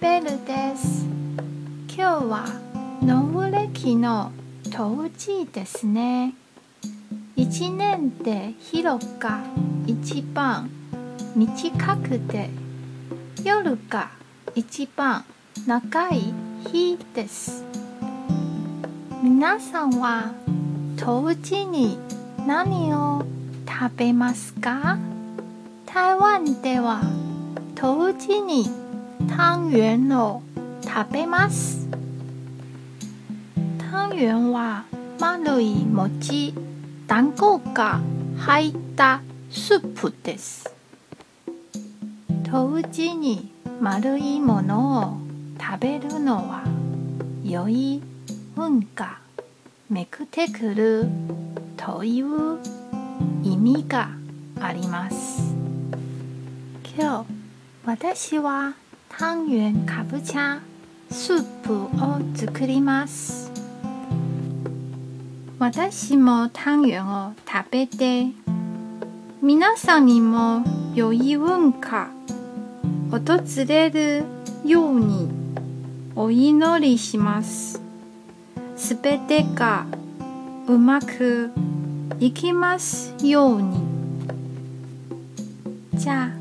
ベルです。今日は農暦の冬至ですね。一年で広が一番短くて夜が一番長い日です。皆さんは冬至に何を食べますか？台湾では冬至に汤圆を食べます。湯圆は丸い餅団子が入ったスープです。冬至に丸いものを食べるのは良い運がめくってくるという意味があります。今日私は湯圆かぼちゃスープを作ります私も湯圆を食べて皆さんにも良い運が訪れるようにお祈りしますすべてがうまくいきますようにじゃあ